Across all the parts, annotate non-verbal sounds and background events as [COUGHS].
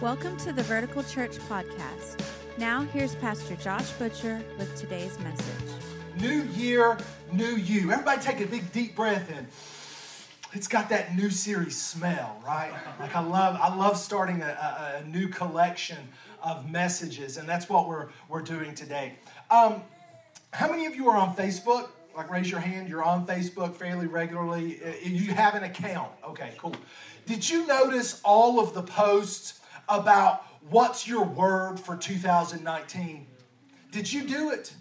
Welcome to the Vertical Church Podcast. Now, here's Pastor Josh Butcher with today's message. New year, new you. Everybody take a big deep breath in. It's got that new series smell, right? Like I love, I love starting a, a, a new collection of messages, and that's what we're we're doing today. Um, how many of you are on Facebook? Like raise your hand. You're on Facebook fairly regularly. Uh, You have an account. Okay, cool. Did you notice all of the posts about what's your word for 2019? Did you do it?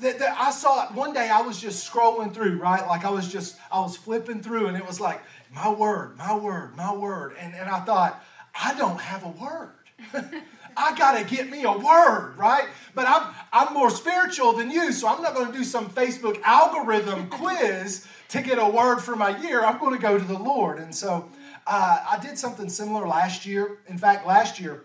that, that I saw it one day. I was just scrolling through, right? Like I was just, I was flipping through, and it was like, my word, my word, my word. And, and I thought, I don't have a word. [LAUGHS] I gotta get me a word, right? But I'm I'm more spiritual than you, so I'm not gonna do some Facebook algorithm [LAUGHS] quiz to get a word for my year. I'm gonna go to the Lord. And so uh, I did something similar last year. In fact, last year,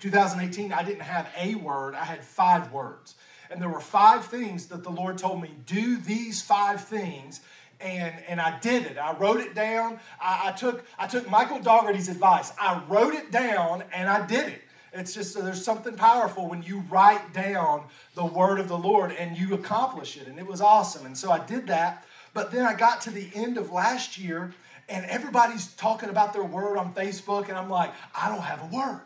2018, I didn't have a word, I had five words. And there were five things that the Lord told me do these five things. And, and I did it. I wrote it down. I, I took I took Michael Dougherty's advice. I wrote it down and I did it. It's just there's something powerful when you write down the word of the Lord and you accomplish it. And it was awesome. And so I did that. But then I got to the end of last year and everybody's talking about their word on Facebook, and I'm like, I don't have a word.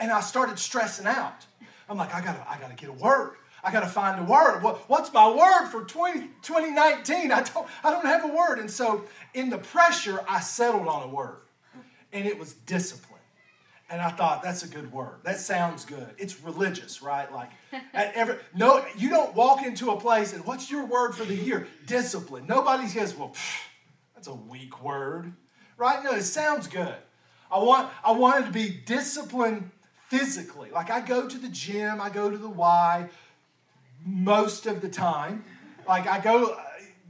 And I started stressing out. I'm like, I gotta, I gotta get a word. I gotta find a word. What, what's my word for 20, 2019? I don't, I don't have a word. And so in the pressure, I settled on a word. And it was discipline. And I thought that's a good word. That sounds good. It's religious, right? Like [LAUGHS] at every no, you don't walk into a place and what's your word for the year? Discipline. Nobody says, well, pff, that's a weak word, right? No, it sounds good. I want I wanted to be disciplined physically. Like I go to the gym, I go to the Y most of the time. Like I go uh,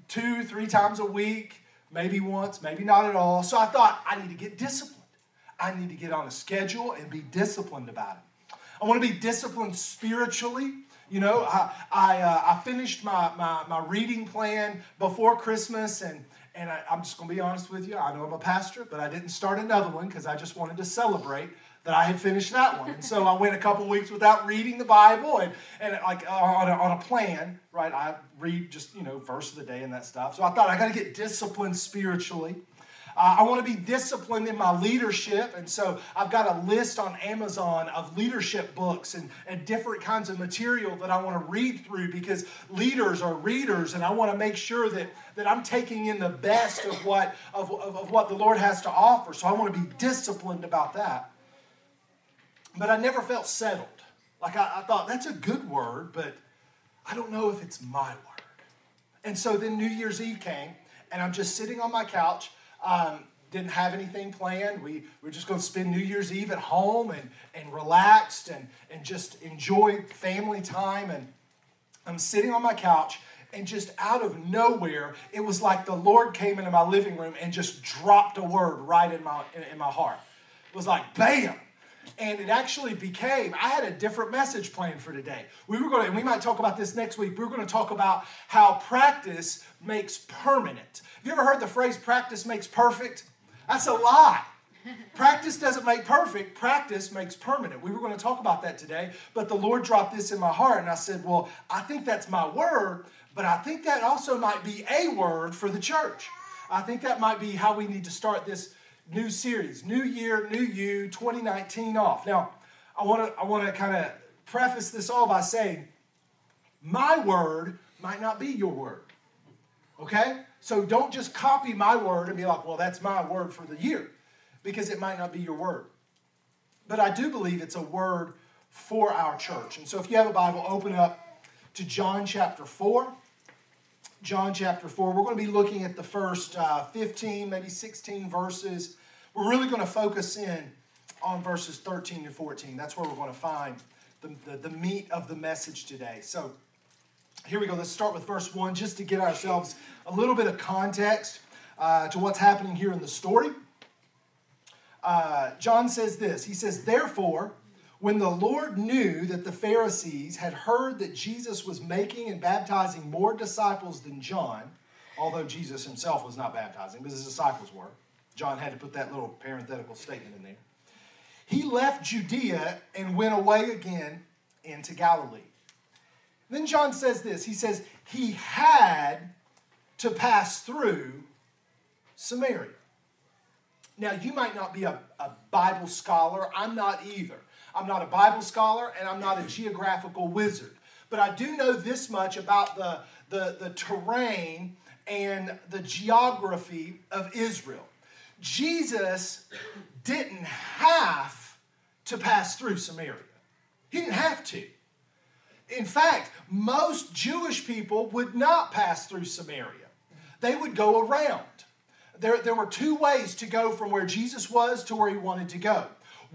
two, three times a week, maybe once, maybe not at all. So I thought I need to get disciplined. I need to get on a schedule and be disciplined about it. I want to be disciplined spiritually. You know, I, I, uh, I finished my, my, my reading plan before Christmas, and, and I, I'm just going to be honest with you. I know I'm a pastor, but I didn't start another one because I just wanted to celebrate that I had finished that one. And so I went a couple weeks without reading the Bible and, and like on, a, on a plan, right? I read just, you know, verse of the day and that stuff. So I thought I got to get disciplined spiritually. Uh, I want to be disciplined in my leadership. And so I've got a list on Amazon of leadership books and, and different kinds of material that I want to read through because leaders are readers. And I want to make sure that, that I'm taking in the best of what, of, of, of what the Lord has to offer. So I want to be disciplined about that. But I never felt settled. Like I, I thought, that's a good word, but I don't know if it's my word. And so then New Year's Eve came, and I'm just sitting on my couch. Um, didn't have anything planned. We were just going to spend New Year's Eve at home and, and relaxed and, and just enjoy family time. And I'm sitting on my couch, and just out of nowhere, it was like the Lord came into my living room and just dropped a word right in my, in, in my heart. It was like, bam! And it actually became i had a different message planned for today. We were going to and we might talk about this next week we are going to talk about how practice makes permanent. Have you ever heard the phrase practice makes perfect that's a lie. [LAUGHS] Practice doesn't make perfect practice makes permanent. We were going to talk about that today but the lord dropped this in my heart and i said well i think that's my word but i think that also might be a word for the church. I think that might be how we need to start this new series, new year, new you, 2019 off. Now, I want to I want to kind of preface this all by saying my word might not be your word. Okay? So don't just copy my word and be like, "Well, that's my word for the year," because it might not be your word. But I do believe it's a word for our church. And so if you have a Bible, open up to John chapter 4. John chapter 4. We're going to be looking at the first uh, 15, maybe 16 verses. We're really going to focus in on verses 13 to 14. That's where we're going to find the, the, the meat of the message today. So here we go. Let's start with verse 1 just to get ourselves a little bit of context uh, to what's happening here in the story. Uh, John says this He says, Therefore, when the Lord knew that the Pharisees had heard that Jesus was making and baptizing more disciples than John, although Jesus himself was not baptizing, but his disciples were, John had to put that little parenthetical statement in there. he left Judea and went away again into Galilee. Then John says this he says, He had to pass through Samaria. Now, you might not be a, a Bible scholar. I'm not either. I'm not a Bible scholar and I'm not a geographical wizard. But I do know this much about the, the, the terrain and the geography of Israel. Jesus didn't have to pass through Samaria, he didn't have to. In fact, most Jewish people would not pass through Samaria, they would go around. There, there were two ways to go from where Jesus was to where he wanted to go.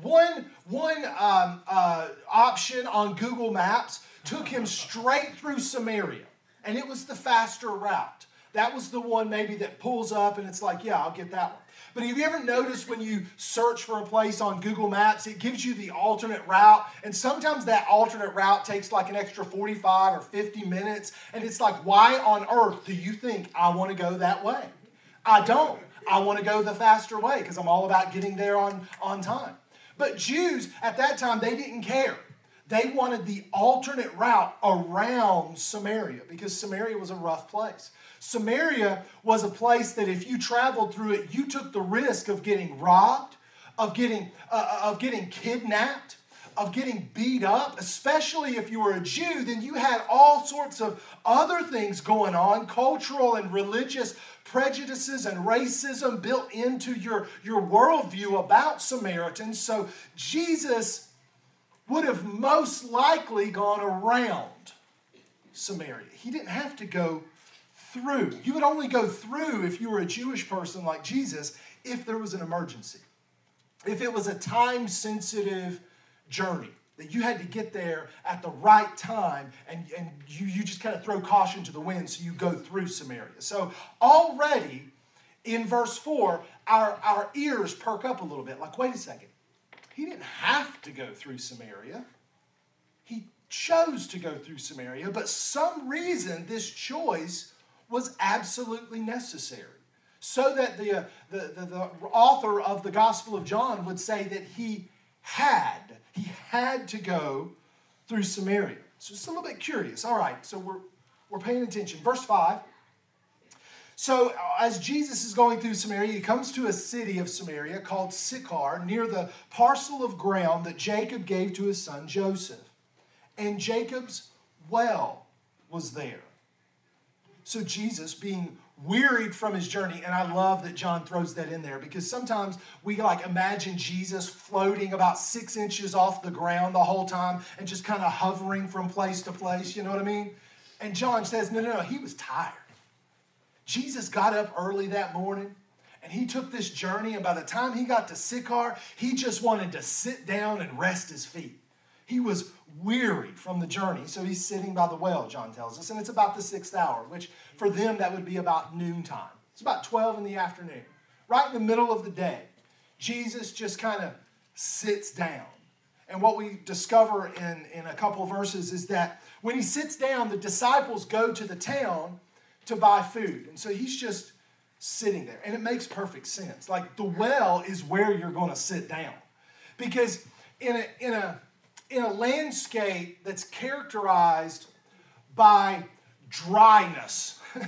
One, one um, uh, option on Google Maps took him straight through Samaria, and it was the faster route. That was the one maybe that pulls up and it's like, yeah, I'll get that one. But have you ever noticed when you search for a place on Google Maps, it gives you the alternate route? And sometimes that alternate route takes like an extra 45 or 50 minutes. And it's like, why on earth do you think I want to go that way? I don't. I want to go the faster way because I'm all about getting there on, on time. But Jews at that time, they didn't care. They wanted the alternate route around Samaria because Samaria was a rough place. Samaria was a place that if you traveled through it, you took the risk of getting robbed, of getting, uh, of getting kidnapped, of getting beat up, especially if you were a Jew, then you had all sorts of other things going on, cultural and religious prejudices and racism built into your, your worldview about Samaritans. So Jesus would have most likely gone around Samaria. He didn't have to go through. You would only go through if you were a Jewish person like Jesus if there was an emergency. If it was a time sensitive journey that you had to get there at the right time and, and you, you just kind of throw caution to the wind so you go through Samaria. So already in verse 4, our, our ears perk up a little bit like, wait a second. He didn't have to go through Samaria. He chose to go through Samaria, but some reason this choice was absolutely necessary. So that the, uh, the, the, the author of the Gospel of John would say that he had, had to go through Samaria. So it's a little bit curious. All right, so we're, we're paying attention. Verse 5. So, uh, as Jesus is going through Samaria, he comes to a city of Samaria called Sychar, near the parcel of ground that Jacob gave to his son Joseph. And Jacob's well was there. So Jesus, being wearied from his journey, and I love that John throws that in there because sometimes we like imagine Jesus floating about six inches off the ground the whole time and just kind of hovering from place to place, you know what I mean? And John says, no, no, no, he was tired. Jesus got up early that morning and he took this journey, and by the time he got to Sychar, he just wanted to sit down and rest his feet. He was weary from the journey. So he's sitting by the well, John tells us, and it's about the sixth hour, which for them that would be about noontime. It's about 12 in the afternoon, right in the middle of the day. Jesus just kind of sits down. And what we discover in, in a couple verses is that when he sits down, the disciples go to the town to buy food. And so he's just sitting there. And it makes perfect sense. Like the well is where you're going to sit down. Because in a, in a in a landscape that's characterized by dryness. [LAUGHS]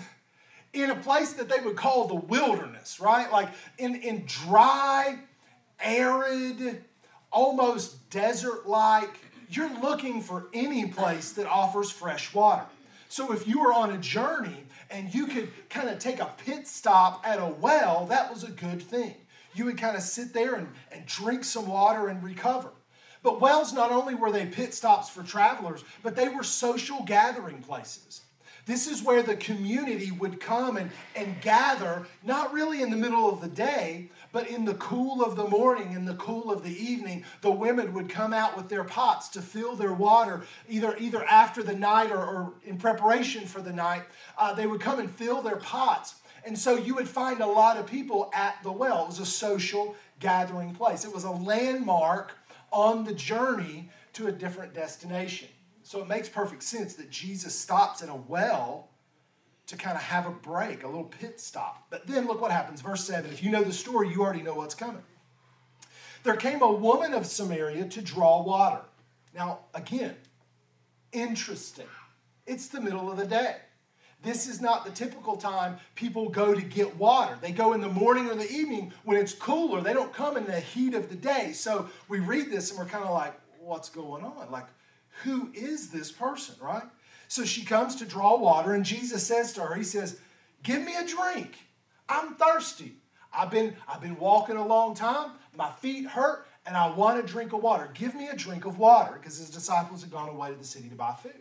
in a place that they would call the wilderness, right? Like in, in dry, arid, almost desert like, you're looking for any place that offers fresh water. So if you were on a journey and you could kind of take a pit stop at a well, that was a good thing. You would kind of sit there and, and drink some water and recover. But wells not only were they pit stops for travelers, but they were social gathering places. This is where the community would come and, and gather, not really in the middle of the day, but in the cool of the morning, in the cool of the evening. The women would come out with their pots to fill their water, either, either after the night or, or in preparation for the night. Uh, they would come and fill their pots. And so you would find a lot of people at the well. It was a social gathering place, it was a landmark on the journey to a different destination. So it makes perfect sense that Jesus stops at a well to kind of have a break, a little pit stop. But then look what happens. Verse 7. If you know the story, you already know what's coming. There came a woman of Samaria to draw water. Now, again, interesting. It's the middle of the day. This is not the typical time people go to get water. They go in the morning or the evening when it's cooler. They don't come in the heat of the day. So we read this and we're kind of like, what's going on? Like, who is this person, right? So she comes to draw water, and Jesus says to her, He says, Give me a drink. I'm thirsty. I've been, I've been walking a long time. My feet hurt, and I want a drink of water. Give me a drink of water, because his disciples had gone away to the city to buy food.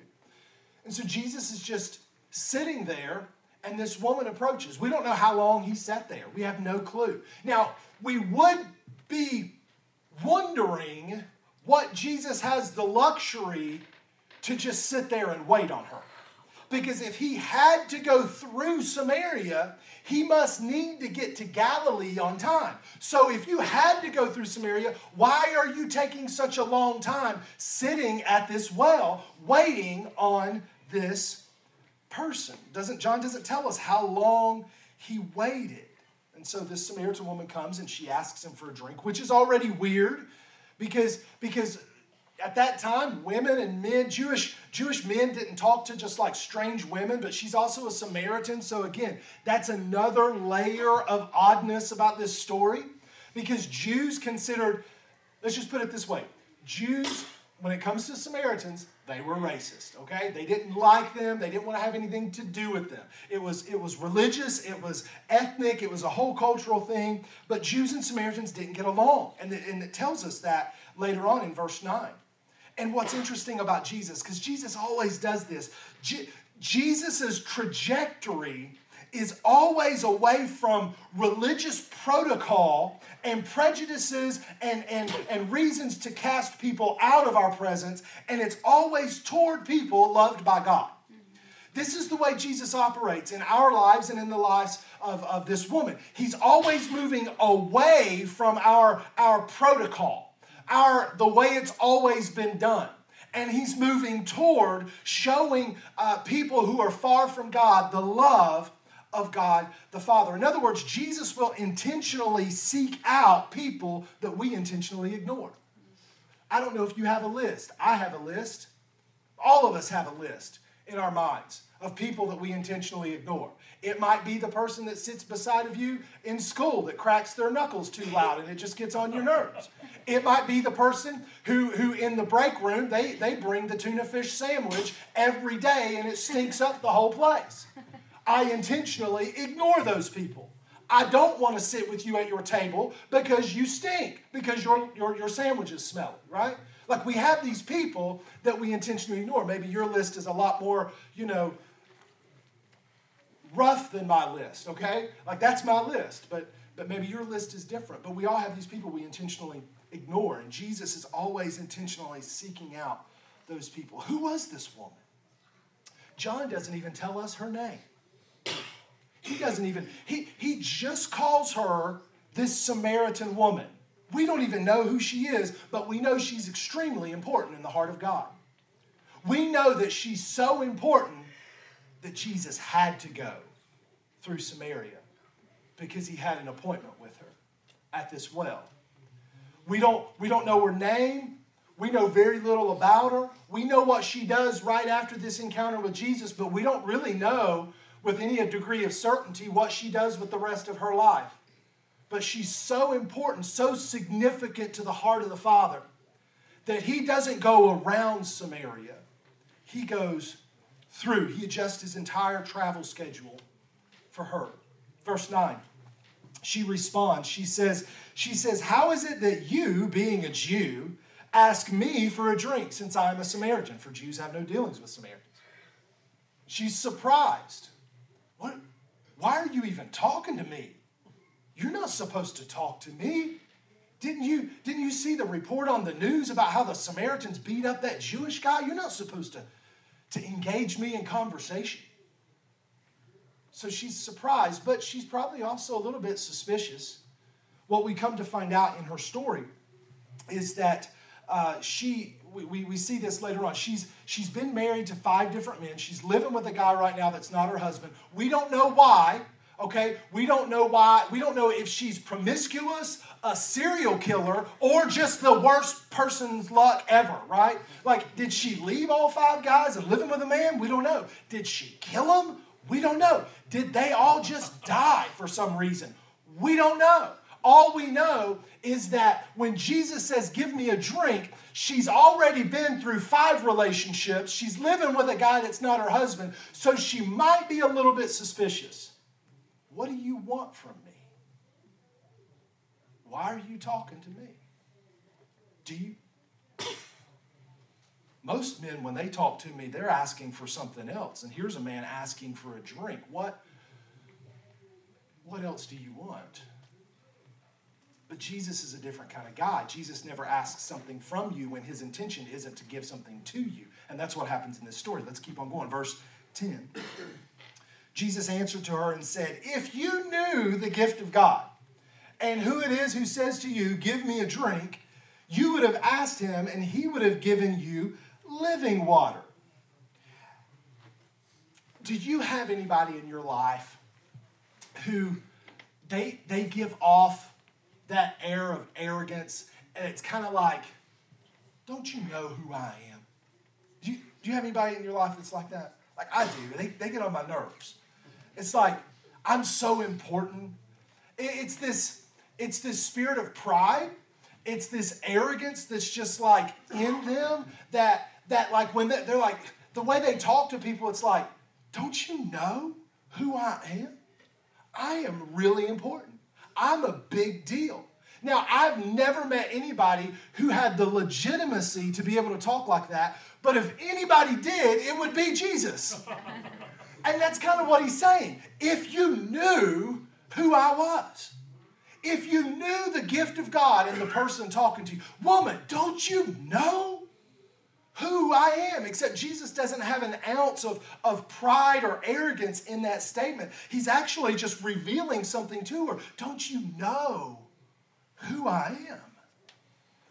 And so Jesus is just sitting there, and this woman approaches. We don't know how long he sat there, we have no clue. Now, we would be wondering what Jesus has the luxury to just sit there and wait on her. Because if he had to go through Samaria, he must need to get to Galilee on time. So if you had to go through Samaria, why are you taking such a long time sitting at this well waiting on this person. Doesn't John doesn't tell us how long he waited. And so this Samaritan woman comes and she asks him for a drink, which is already weird because because at that time women and men Jewish Jewish men didn't talk to just like strange women, but she's also a Samaritan. So again, that's another layer of oddness about this story because Jews considered let's just put it this way. Jews when it comes to Samaritans, they were racist, okay? They didn't like them. They didn't want to have anything to do with them. It was, it was religious, it was ethnic, it was a whole cultural thing. But Jews and Samaritans didn't get along. And it, and it tells us that later on in verse 9. And what's interesting about Jesus, because Jesus always does this, Je- Jesus' trajectory is always away from religious protocol and prejudices and, and, and reasons to cast people out of our presence, and it's always toward people loved by God. This is the way Jesus operates in our lives and in the lives of, of this woman. He's always moving away from our, our protocol, our, the way it's always been done and he's moving toward showing uh, people who are far from God the love of God the Father. In other words, Jesus will intentionally seek out people that we intentionally ignore. I don't know if you have a list. I have a list. All of us have a list in our minds of people that we intentionally ignore. It might be the person that sits beside of you in school that cracks their knuckles too loud and it just gets on your nerves. It might be the person who, who in the break room, they, they bring the tuna fish sandwich every day and it stinks up the whole place. I intentionally ignore those people. I don't want to sit with you at your table because you stink, because your, your, your sandwiches smell, right? Like we have these people that we intentionally ignore. Maybe your list is a lot more, you know, rough than my list, okay? Like that's my list, but but maybe your list is different. But we all have these people we intentionally ignore, and Jesus is always intentionally seeking out those people. Who was this woman? John doesn't even tell us her name. He doesn't even, he, he just calls her this Samaritan woman. We don't even know who she is, but we know she's extremely important in the heart of God. We know that she's so important that Jesus had to go through Samaria because he had an appointment with her at this well. We don't, we don't know her name. We know very little about her. We know what she does right after this encounter with Jesus, but we don't really know with any degree of certainty what she does with the rest of her life. But she's so important, so significant to the heart of the Father that he doesn't go around Samaria. He goes through. He adjusts his entire travel schedule for her. Verse 9. She responds. She says, she says, "How is it that you, being a Jew, ask me for a drink since I am a Samaritan? For Jews have no dealings with Samaritans." She's surprised. What? Why are you even talking to me? You're not supposed to talk to me. Didn't you, didn't you see the report on the news about how the Samaritans beat up that Jewish guy? You're not supposed to, to engage me in conversation. So she's surprised, but she's probably also a little bit suspicious. What we come to find out in her story is that uh, she we, we, we see this later on. She's, she's been married to five different men. She's living with a guy right now that's not her husband. We don't know why, okay? We don't know why. We don't know if she's promiscuous, a serial killer or just the worst person's luck ever, right? Like, did she leave all five guys and living with a man? We don't know. Did she kill them? We don't know. Did they all just die for some reason? We don't know. All we know is that when Jesus says, Give me a drink, she's already been through five relationships. She's living with a guy that's not her husband, so she might be a little bit suspicious. What do you want from me? Why are you talking to me? Do you? [COUGHS] Most men, when they talk to me, they're asking for something else. And here's a man asking for a drink. What, what else do you want? But Jesus is a different kind of guy. Jesus never asks something from you when his intention isn't to give something to you. And that's what happens in this story. Let's keep on going. Verse 10. Jesus answered to her and said, If you knew the gift of God and who it is who says to you, Give me a drink, you would have asked him and he would have given you living water. Do you have anybody in your life who they, they give off that air of arrogance and it's kind of like, don't you know who I am? Do you, do you have anybody in your life that's like that? Like I do. They, they get on my nerves. It's like, I'm so important. It's this, it's this spirit of pride. It's this arrogance that's just like in them that that like when they're, they're like the way they talk to people, it's like, don't you know who I am? I am really important. I'm a big deal. Now, I've never met anybody who had the legitimacy to be able to talk like that, but if anybody did, it would be Jesus. [LAUGHS] and that's kind of what he's saying. If you knew who I was, if you knew the gift of God in the person talking to you, woman, don't you know who I am, except Jesus doesn't have an ounce of, of pride or arrogance in that statement. He's actually just revealing something to her. Don't you know who I am?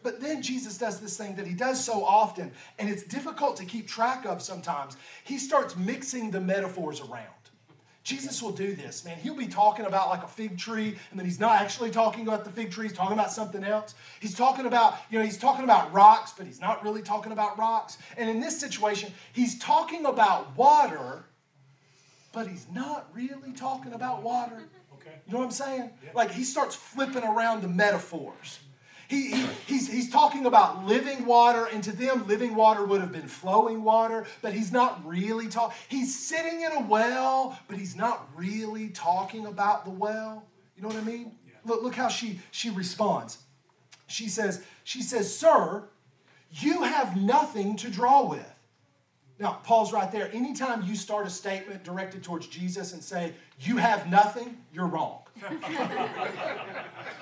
But then Jesus does this thing that he does so often, and it's difficult to keep track of sometimes. He starts mixing the metaphors around. Jesus will do this, man. He'll be talking about like a fig tree, and then he's not actually talking about the fig tree, he's talking about something else. He's talking about, you know, he's talking about rocks, but he's not really talking about rocks. And in this situation, he's talking about water, but he's not really talking about water. Okay. [LAUGHS] You know what I'm saying? Yeah. Like he starts flipping around the metaphors. He, he, he's, he's talking about living water, and to them, living water would have been flowing water, but he's not really talking. He's sitting in a well, but he's not really talking about the well. You know what I mean? Yeah. Look, look how she, she responds. She says, she says, Sir, you have nothing to draw with. Now, Paul's right there. Anytime you start a statement directed towards Jesus and say, You have nothing, you're wrong. [LAUGHS]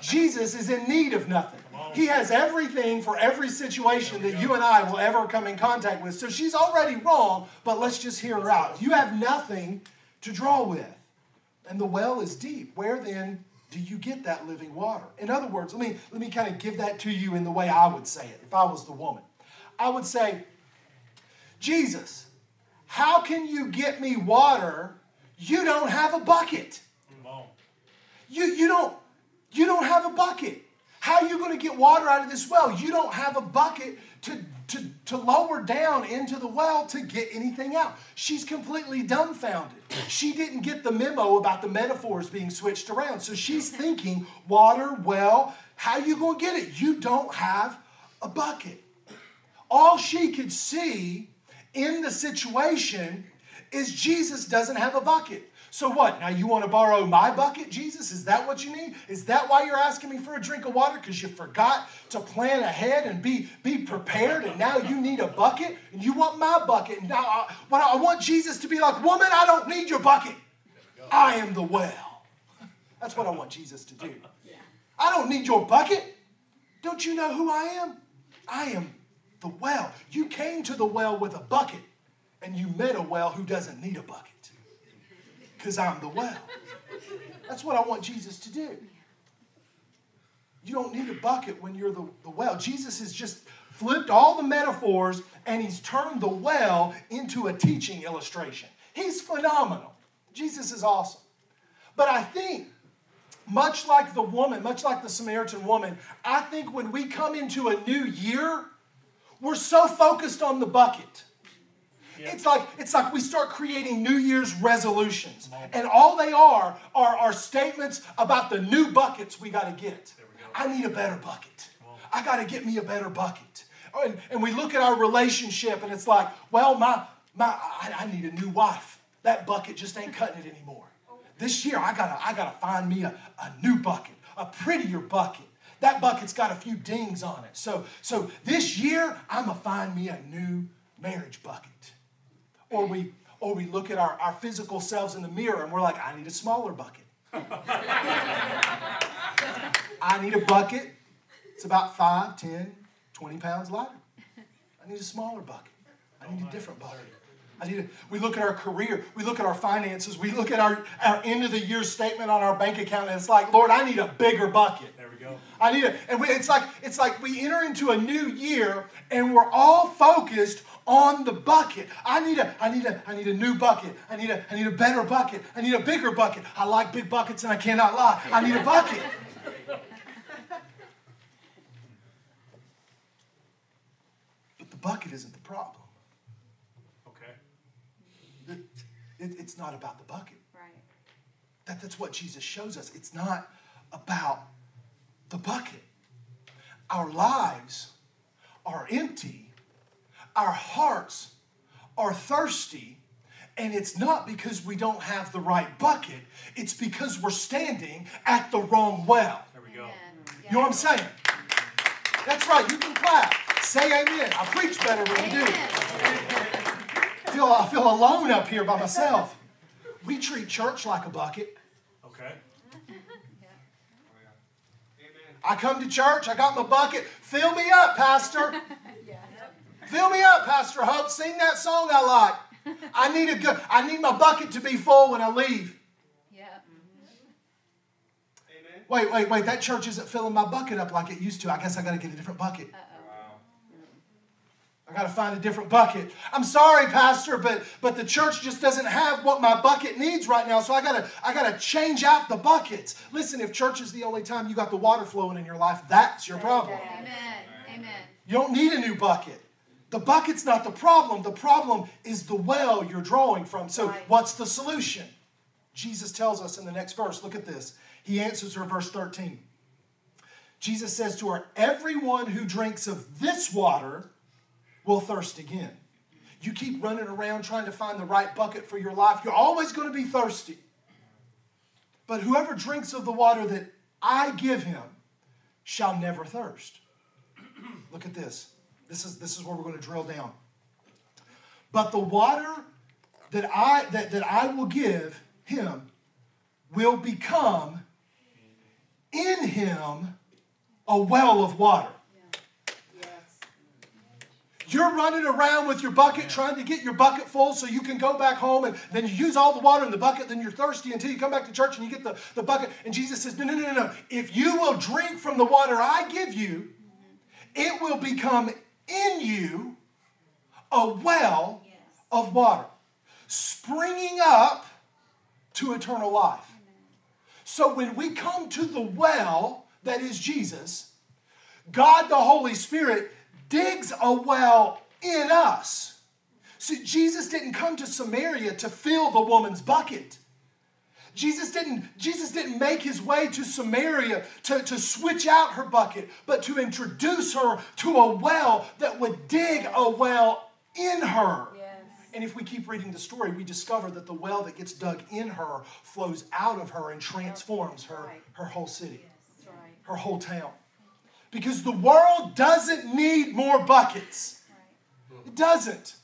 Jesus is in need of nothing. He has everything for every situation that you and I will ever come in contact with. So she's already wrong, but let's just hear her out. You have nothing to draw with, and the well is deep. Where then do you get that living water? In other words, let me, let me kind of give that to you in the way I would say it if I was the woman. I would say, Jesus, how can you get me water? You don't have a bucket. You, you, don't, you don't have a bucket. How are you going to get water out of this well? You don't have a bucket to, to, to lower down into the well to get anything out. She's completely dumbfounded. She didn't get the memo about the metaphors being switched around. So she's thinking, water, well, how you going to get it? You don't have a bucket. All she could see in the situation is Jesus doesn't have a bucket. So what? Now you want to borrow my bucket, Jesus? Is that what you need? Is that why you're asking me for a drink of water? Because you forgot to plan ahead and be, be prepared, and now you need a bucket, and you want my bucket. And now uh, I, but I want Jesus to be like, woman, I don't need your bucket. I am the well. That's what I want Jesus to do. I don't need your bucket. Don't you know who I am? I am the well. You came to the well with a bucket, and you met a well who doesn't need a bucket because I'm the well. That's what I want Jesus to do. You don't need a bucket when you're the, the well. Jesus has just flipped all the metaphors and he's turned the well into a teaching illustration. He's phenomenal. Jesus is awesome. But I think much like the woman, much like the Samaritan woman, I think when we come into a new year, we're so focused on the bucket. It's like it's like we start creating New Year's resolutions, and all they are are, our statements about the new buckets we got to get. I need a better bucket. I got to get me a better bucket. Oh, and, and we look at our relationship, and it's like, well, my my I, I need a new wife. That bucket just ain't cutting it anymore. This year, I gotta I gotta find me a, a new bucket, a prettier bucket. That bucket's got a few dings on it. So so this year, I'm gonna find me a new marriage bucket. Or we, or we look at our, our physical selves in the mirror and we're like, I need a smaller bucket. I need a bucket. It's about 5, 10, 20 pounds lighter. I need a smaller bucket. I need a different bucket. I need a, we look at our career, we look at our finances, we look at our, our end of the year statement on our bank account, and it's like, Lord, I need a bigger bucket. There we go. I need it. And we, it's like it's like we enter into a new year and we're all focused on the bucket. I need a I need a I need a new bucket. I need a I need a better bucket. I need a bigger bucket. I like big buckets and I cannot lie. I need a bucket. But the bucket isn't the problem. Okay. It- it- it's not about the bucket. Right. That, that's what Jesus shows us. It's not about the bucket. Our lives are empty, our hearts are thirsty, and it's not because we don't have the right bucket, it's because we're standing at the wrong well. There we go. Amen. You know what I'm saying? That's right, you can clap. Say amen. I preach better when you do. I feel, I feel alone up here by myself. We treat church like a bucket. Okay. I come to church, I got my bucket. Fill me up, Pastor. [LAUGHS] Fill me up, Pastor Hope. Sing that song I like. I need a good I need my bucket to be full when I leave. Yeah. Amen. Wait, wait, wait. That church isn't filling my bucket up like it used to. I guess I got to get a different bucket. I got to find a different bucket. I'm sorry, Pastor, but but the church just doesn't have what my bucket needs right now. So I gotta I gotta change out the buckets. Listen, if church is the only time you got the water flowing in your life, that's your problem. Amen. Amen. You don't need a new bucket. The bucket's not the problem. The problem is the well you're drawing from. So, Right. what's the solution? Jesus tells us in the next verse. Look at this. He answers her, verse 13. Jesus says to her, Everyone who drinks of this water will thirst again. You keep running around trying to find the right bucket for your life, you're always going to be thirsty. But whoever drinks of the water that I give him shall never thirst. [CLEARS THROAT] Look at this. This is, this is where we're going to drill down. But the water that I, that, that I will give him will become in him a well of water. You're running around with your bucket trying to get your bucket full so you can go back home and then you use all the water in the bucket, then you're thirsty until you come back to church and you get the, the bucket. And Jesus says, No, no, no, no, no. If you will drink from the water I give you, it will become in you a well of water, springing up to eternal life. So when we come to the well that is Jesus, God the Holy Spirit digs a well in us. See, Jesus didn't come to Samaria to fill the woman's bucket. Jesus didn't, Jesus didn't make his way to Samaria to, to switch out her bucket, but to introduce her to a well that would dig a well in her. Yes. And if we keep reading the story, we discover that the well that gets dug in her flows out of her and transforms her, her whole city, her whole town. Because the world doesn't need more buckets. It doesn't.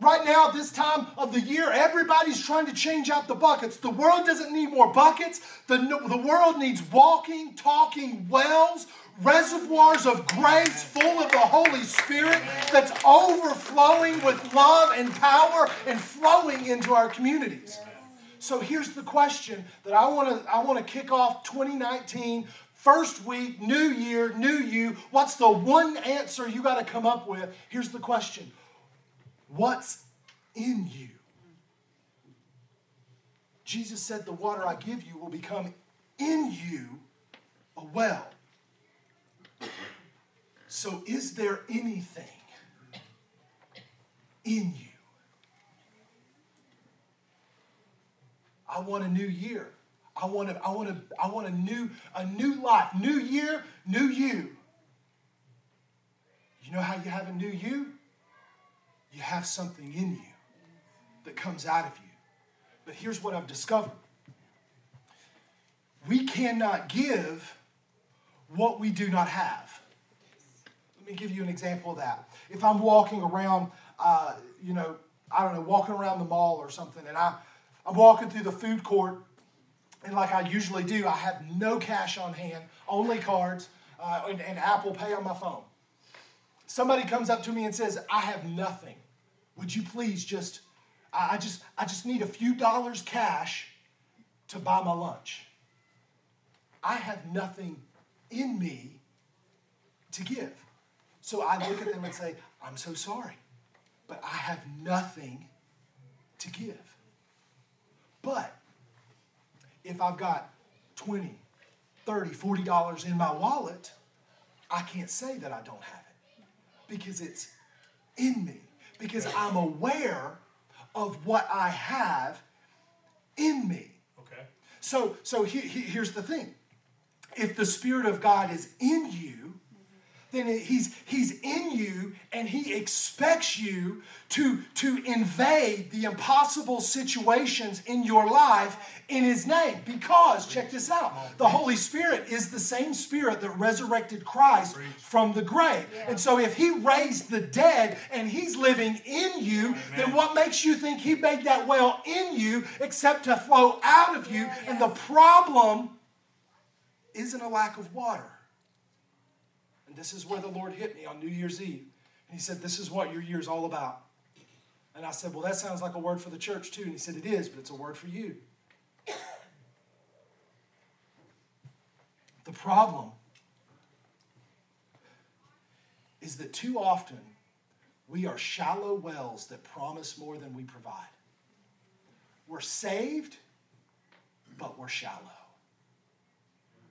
Right now, this time of the year, everybody's trying to change out the buckets. The world doesn't need more buckets. The, the world needs walking, talking wells, reservoirs of grace full of the Holy Spirit that's overflowing with love and power and flowing into our communities. So here's the question that I want to I want to kick off 2019 first week, new year, new you. What's the one answer you got to come up with? Here's the question. What's in you? Jesus said the water I give you will become in you a well. So, is there anything in you? I want a new year. I want to, I want to, I want a new, a new life. New year, new you. You know how you have a new you? You have something in you that comes out of you. But here's what I've discovered. We cannot give what we do not have. Let me give you an example of that. If I'm walking around, uh, you know, I don't know, walking around the mall or something, and I, I'm walking through the food court, and like I usually do, I have no cash on hand, only cards, uh, and, and Apple Pay on my phone. Somebody comes up to me and says, I have nothing. Would you please just, I just, I just need a few dollars cash to buy my lunch. I have nothing in me to give. So I look at them and say, I'm so sorry, but I have nothing to give. But if I've got 20, 30, 40 dollars in my wallet, I can't say that I don't have because it's in me because I'm aware of what I have in me. Okay. So so he, he, here's the thing. If the spirit of God is in you, then he's, he's in you and he expects you to, to invade the impossible situations in your life in his name. Because, check this out, the Holy Spirit is the same spirit that resurrected Christ from the grave. And so if he raised the dead and he's living in you, then what makes you think he made that well in you except to flow out of you? And the problem isn't a lack of water. This is where the Lord hit me on New Year's Eve. And he said, This is what your year's all about. And I said, Well, that sounds like a word for the church too. And he said, It is, but it's a word for you. The problem is that too often we are shallow wells that promise more than we provide. We're saved, but we're shallow.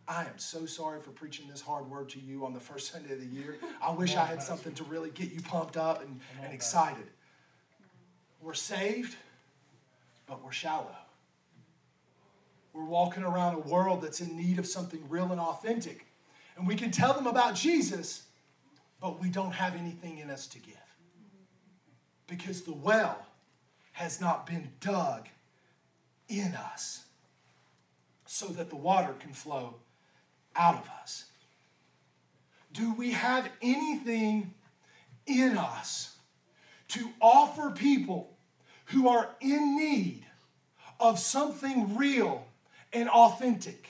I am so sorry for preaching this hard word to you on the first Sunday of the year. [LAUGHS] I wish I had something to really get you pumped up and, and excited. We're saved, but we're shallow. We're walking around a world that's in need of something real and authentic. And we can tell them about Jesus, but we don't have anything in us to give. Because the well has not been dug in us so that the water can flow out of us? Do we have anything in us to offer people who are in need of something real and authentic?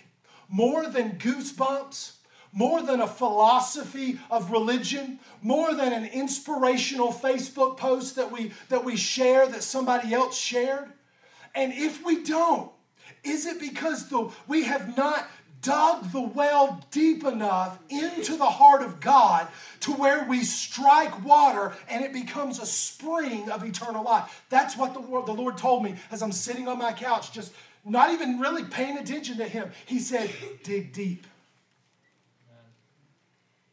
More than goosebumps, more than a philosophy of religion, more than an inspirational Facebook post that we, that we share that somebody else shared? And if we don't, is it because the, we have not dug the well deep enough into the heart of God to where we strike water and it becomes a spring of eternal life. That's what the Lord, the Lord told me as I'm sitting on my couch, just not even really paying attention to Him. He said, Dig deep.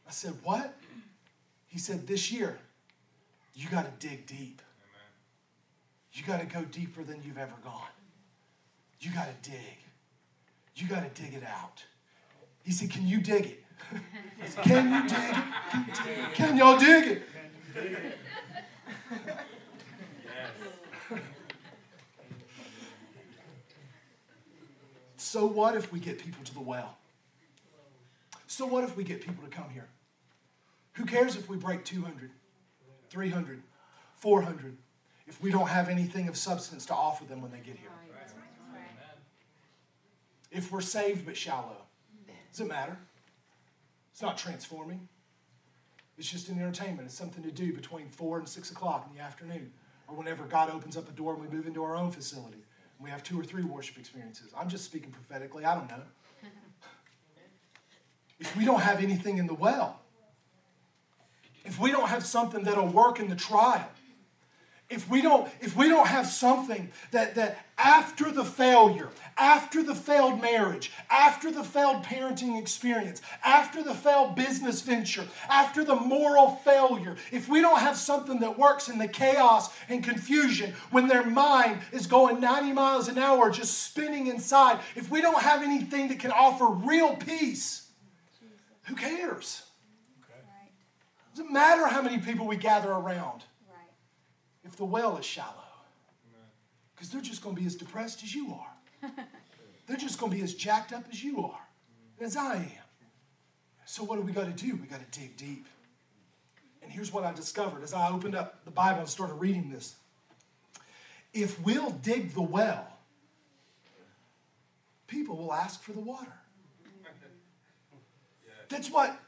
I said, What? He said, This year, you got to dig deep. You got to go deeper than you've ever gone. You got to dig you got to dig it out. He said, Can you dig it? [LAUGHS] Said, Can you dig it? Can y'all dig it? so, what if we get people to the well? So, what if we get people to come here? Who cares if we break 200, 300, 400 if we don't have anything of substance to offer them when they get here? If we're saved but shallow? Does it matter? It's not transforming. It's just an entertainment. It's something to do between 4 and 6 o'clock in the afternoon or whenever God opens up a door and we move into our own facility and we have two or three worship experiences. I'm just speaking prophetically. I don't know. [LAUGHS] if we don't have anything in the well, if we don't have something that'll work in the trial, if we don't if we don't have something that that after the failure after the failed marriage after the failed parenting experience after the failed business venture after the moral failure if we don't have something that works in the chaos and confusion when their mind is going 90 miles an hour just spinning inside if we don't have anything that can offer real peace who cares Okay. doesn't matter how many people we gather around. If the well is shallow. Because they're just going to be as depressed as you are. [LAUGHS] they're just going to be as jacked up as you are, as I am. So, what do we got to do? We got to dig deep. And here's what I discovered as I opened up the Bible and started reading this. If we'll dig the well, people will ask for the water. [LAUGHS] That's what,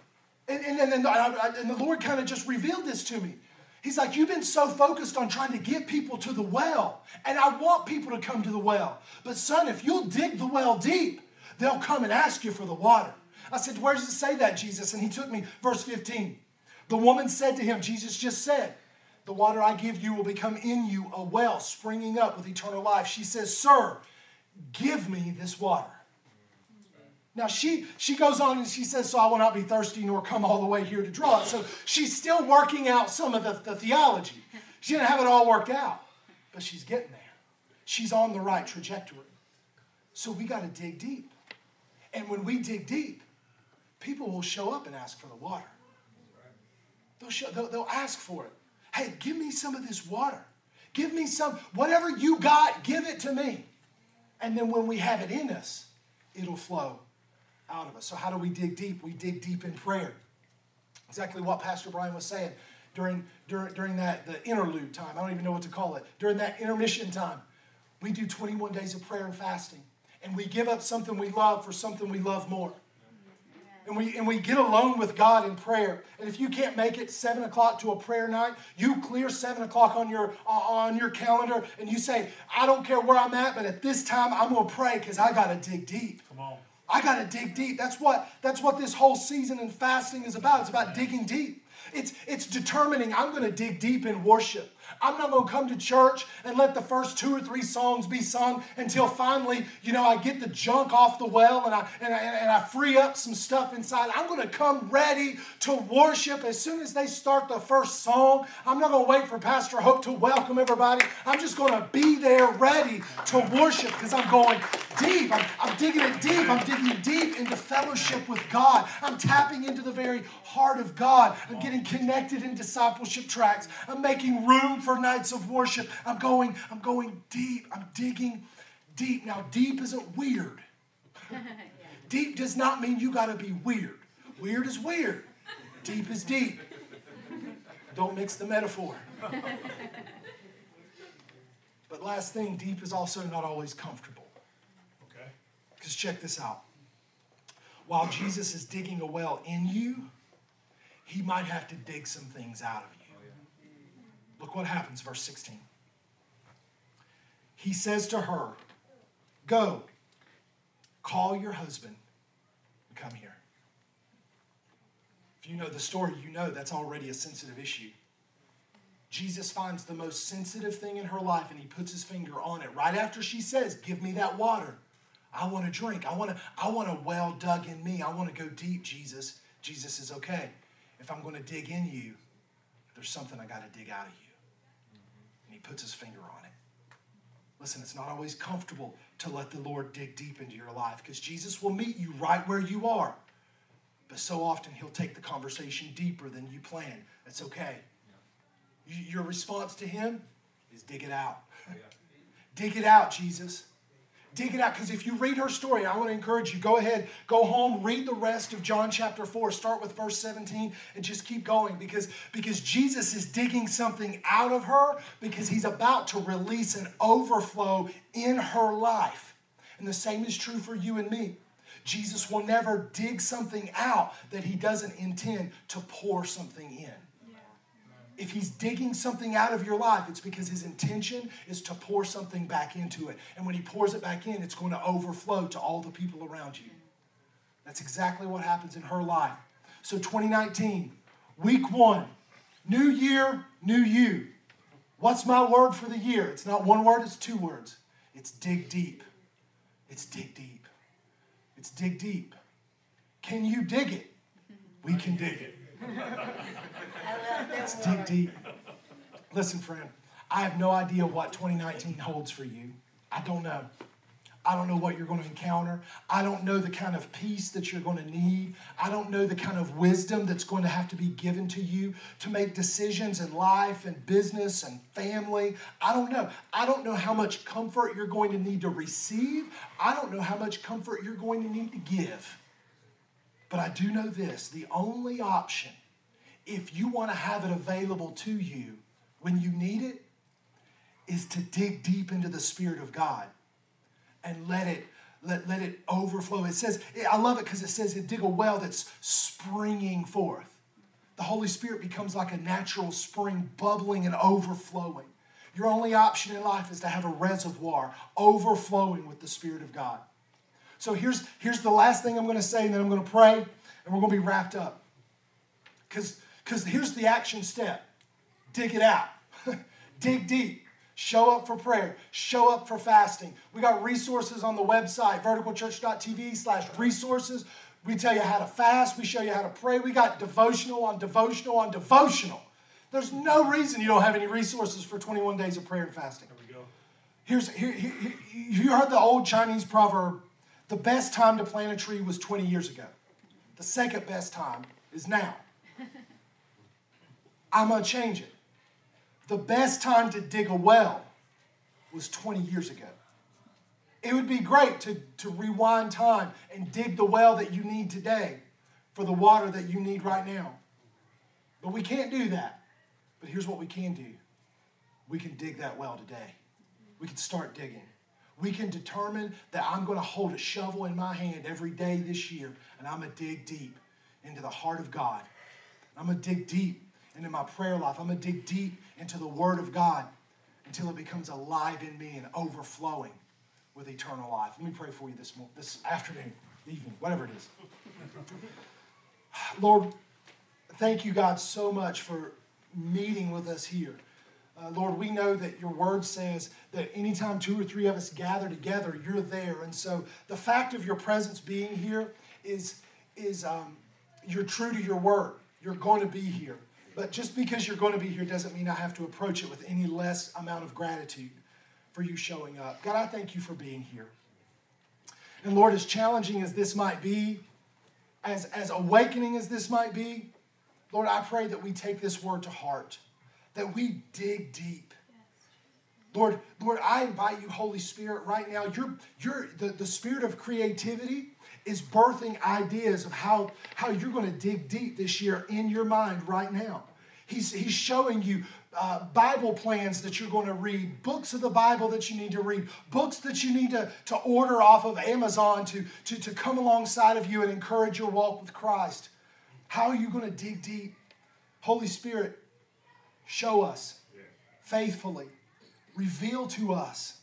and, and, and, and, I- and the Lord kind of just revealed this to me. He's like, You've been so focused on trying to get people to the well, and I want people to come to the well. But, son, if you'll dig the well deep, they'll come and ask you for the water. I said, Where does it say that, Jesus? And he took me, verse 15. The woman said to him, Jesus just said, The water I give you will become in you a well springing up with eternal life. She says, Sir, give me this water. Now she she goes on and she says, "So I will not be thirsty nor come all the way here to draw it." So she's still working out some of the, the theology. She didn't have it all worked out, but she's getting there. She's on the right trajectory. So we got to dig deep, and when we dig deep, people will show up and ask for the water. They'll, show, they'll, they'll ask for it. Hey, give me some of this water. Give me some, whatever you got, give it to me. And then when we have it in us, it'll flow out of us. So, how do we dig deep? We dig deep in prayer. Exactly what Pastor Brian was saying during, during, during that the interlude time. I don't even know what to call it. During that intermission time, we do 21 days of prayer and fasting. And we give up something we love for something we love more. And we, and we get alone with God in prayer. And if you can't make it seven o'clock to a prayer night, you clear seven o'clock on your uh, on your calendar and you say, I don't care where I'm at, but at this time I'm gonna pray because I gotta dig deep. Come on. I got to dig deep. That's what that's what this whole season in fasting is about. It's about digging deep. It's it's determining I'm going to dig deep in worship. I'm not going to come to church and let the first two or three songs be sung until finally, you know, I get the junk off the well and I and I, and I free up some stuff inside. I'm going to come ready to worship as soon as they start the first song. I'm not going to wait for Pastor Hope to welcome everybody. I'm just going to be there ready to worship because I'm going deep. I'm, I'm digging it deep. I'm digging deep into fellowship with God. I'm tapping into the very heart of God. I'm getting connected in discipleship tracks. I'm making room for nights of worship. I'm going, I'm going deep. I'm digging deep. Now, deep isn't weird. [LAUGHS] Deep does not mean you got to be weird. Weird is weird. Deep is deep. Don't mix the metaphor. [LAUGHS] But last thing, deep is also not always comfortable. Because check this out. While Jesus is digging a well in you, he might have to dig some things out of you. Look what happens, verse 16. He says to her, Go, call your husband and come here. If you know the story, you know that's already a sensitive issue. Jesus finds the most sensitive thing in her life and he puts his finger on it right after she says, Give me that water. I want to drink. I want to, I want a well dug in me. I want to go deep, Jesus. Jesus is okay. If I'm going to dig in you, there's something I got to dig out of you. And he puts his finger on it. Listen, it's not always comfortable to let the Lord dig deep into your life because Jesus will meet you right where you are. But so often he'll take the conversation deeper than you plan. That's okay. Your response to him is dig it out. dig it out, Jesus. Dig it out. Because if you read her story, I want to encourage you go ahead, go home, read the rest of John chapter 4. Start with verse 17 and just keep going because, because Jesus is digging something out of her because he's about to release an overflow in her life. And the same is true for you and me. Jesus will never dig something out that he doesn't intend to pour something in. If he's digging something out of your life, it's because his intention is to pour something back into it. And when he pours it back in, it's going to overflow to all the people around you. That's exactly what happens in her life. So, 2019, week one, new year, new you. What's my word for the year? It's not one word, it's two words. It's dig deep. It's dig deep. It's dig deep. Can you dig it? We can dig it. Let's dig deep. Listen, friend, I have no idea what 2019 holds for you. I don't know. I don't know what you're going to encounter. I don't know the kind of peace that you're going to need. I don't know the kind of wisdom that's going to have to be given to you to make decisions in life and business and family. I don't know. I don't know how much comfort you're going to need to receive. I don't know how much comfort you're going to need to give. But I do know this the only option, if you want to have it available to you when you need it, is to dig deep into the Spirit of God and let it let, let it overflow. It says, I love it because it says, dig a well that's springing forth. The Holy Spirit becomes like a natural spring, bubbling and overflowing. Your only option in life is to have a reservoir overflowing with the Spirit of God. So here's, here's the last thing I'm going to say, and then I'm going to pray, and we're going to be wrapped up. Because here's the action step dig it out, [LAUGHS] dig deep. Show up for prayer. Show up for fasting. We got resources on the website, verticalchurch.tv slash resources. We tell you how to fast. We show you how to pray. We got devotional on devotional on devotional. There's no reason you don't have any resources for 21 days of prayer and fasting. There we go. Here's here, here, here, you heard the old Chinese proverb, the best time to plant a tree was 20 years ago. The second best time is now. I'm going to change it. The best time to dig a well was 20 years ago. It would be great to, to rewind time and dig the well that you need today for the water that you need right now. But we can't do that. But here's what we can do we can dig that well today. We can start digging. We can determine that I'm going to hold a shovel in my hand every day this year and I'm going to dig deep into the heart of God. I'm going to dig deep into my prayer life. I'm going to dig deep into the Word of God until it becomes alive in me and overflowing with eternal life. Let me pray for you this, morning, this afternoon, evening, whatever it is. [SIGHS] Lord, thank you, God, so much for meeting with us here. Uh, Lord, we know that your word says that anytime two or three of us gather together, you're there. And so the fact of your presence being here is, is um, you're true to your word. You're going to be here. But just because you're going to be here doesn't mean I have to approach it with any less amount of gratitude for you showing up. God, I thank you for being here. And Lord, as challenging as this might be, as, as awakening as this might be, Lord, I pray that we take this word to heart, that we dig deep. Lord, Lord, I invite you, Holy Spirit, right now. You're, you're the, the spirit of creativity is birthing ideas of how, how you're going to dig deep this year in your mind right now. He's, he's showing you uh, Bible plans that you're going to read, books of the Bible that you need to read, books that you need to, to order off of Amazon to, to, to come alongside of you and encourage your walk with Christ. How are you going to dig deep? Holy Spirit, show us faithfully, reveal to us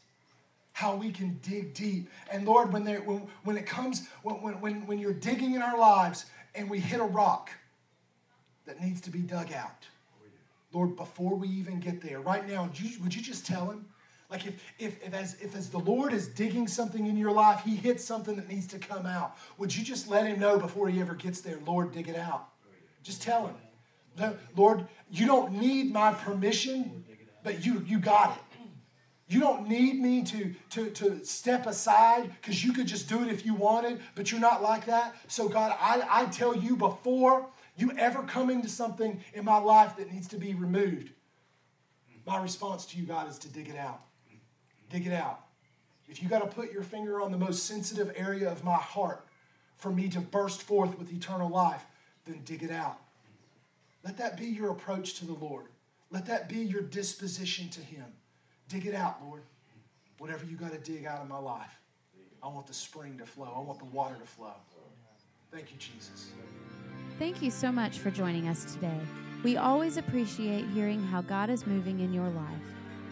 how we can dig deep. And Lord, when, there, when, when it comes, when, when, when you're digging in our lives and we hit a rock that needs to be dug out, Lord, before we even get there, right now, would you, would you just tell him? Like if, if, if, as, if as the Lord is digging something in your life, he hits something that needs to come out, would you just let him know before he ever gets there, Lord, dig it out? Just tell him. Lord, you don't need my permission, but you, you got it. You don't need me to, to, to step aside because you could just do it if you wanted, but you're not like that. So, God, I, I tell you before you ever come into something in my life that needs to be removed, my response to you, God, is to dig it out. Dig it out. If you got to put your finger on the most sensitive area of my heart for me to burst forth with eternal life, then dig it out. Let that be your approach to the Lord. Let that be your disposition to Him. Dig it out, Lord. Whatever you got to dig out of my life, I want the spring to flow. I want the water to flow. Thank you, Jesus. Thank you so much for joining us today. We always appreciate hearing how God is moving in your life.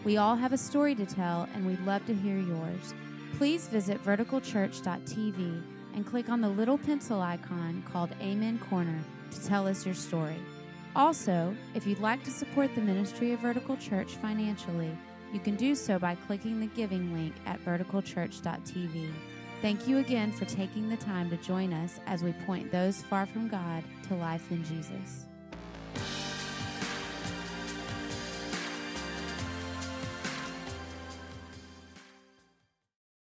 We all have a story to tell, and we'd love to hear yours. Please visit verticalchurch.tv and click on the little pencil icon called Amen Corner to tell us your story. Also, if you'd like to support the ministry of Vertical Church financially, you can do so by clicking the giving link at verticalchurch.tv. Thank you again for taking the time to join us as we point those far from God to life in Jesus.